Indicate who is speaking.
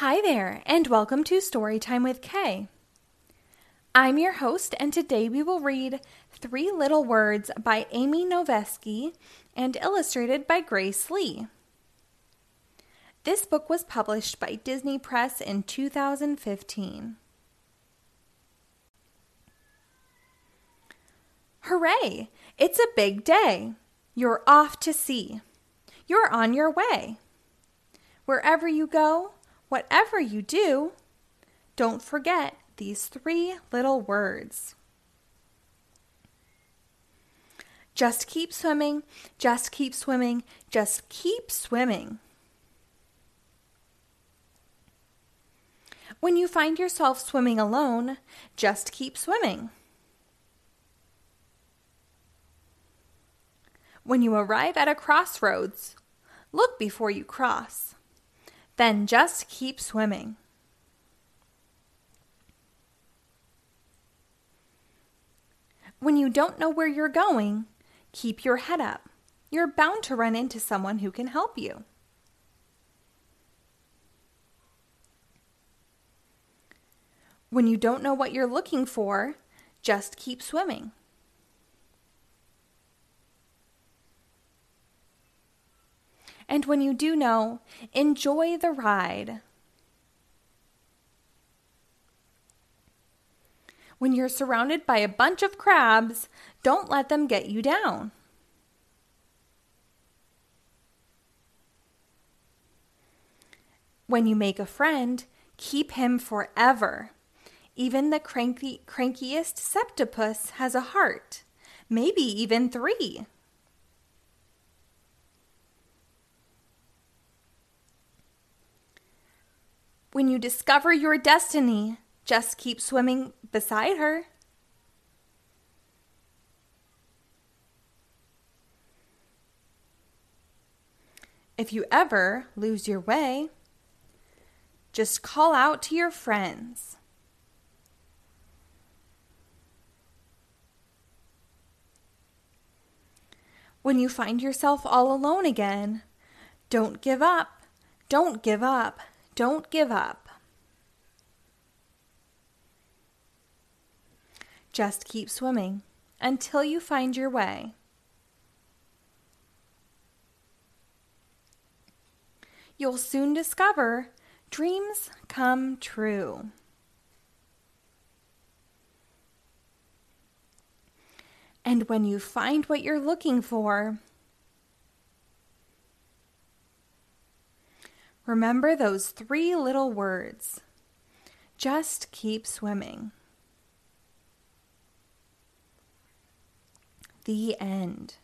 Speaker 1: Hi there, and welcome to Storytime with K. I'm your host, and today we will read Three Little Words by Amy Novesky and illustrated by Grace Lee. This book was published by Disney Press in 2015. Hooray! It's a big day. You're off to sea. You're on your way. Wherever you go, whatever you do, don't forget these three little words. Just keep swimming, just keep swimming, just keep swimming. When you find yourself swimming alone, just keep swimming. When you arrive at a crossroads, look before you cross. Then just keep swimming. When you don't know where you're going, keep your head up. You're bound to run into someone who can help you. When you don't know what you're looking for, just keep swimming. And when you do know, enjoy the ride. When you're surrounded by a bunch of crabs, don't let them get you down. When you make a friend, keep him forever. Even the cranky, crankiest septopus has a heart, maybe even three. When you discover your destiny, just keep swimming beside her. If you ever lose your way, just call out to your friends. When you find yourself all alone again, don't give up. Don't give up. Don't give up. Just keep swimming until you find your way. You'll soon discover dreams come true. And when you find what you're looking for, Remember those three little words. Just keep swimming. The end.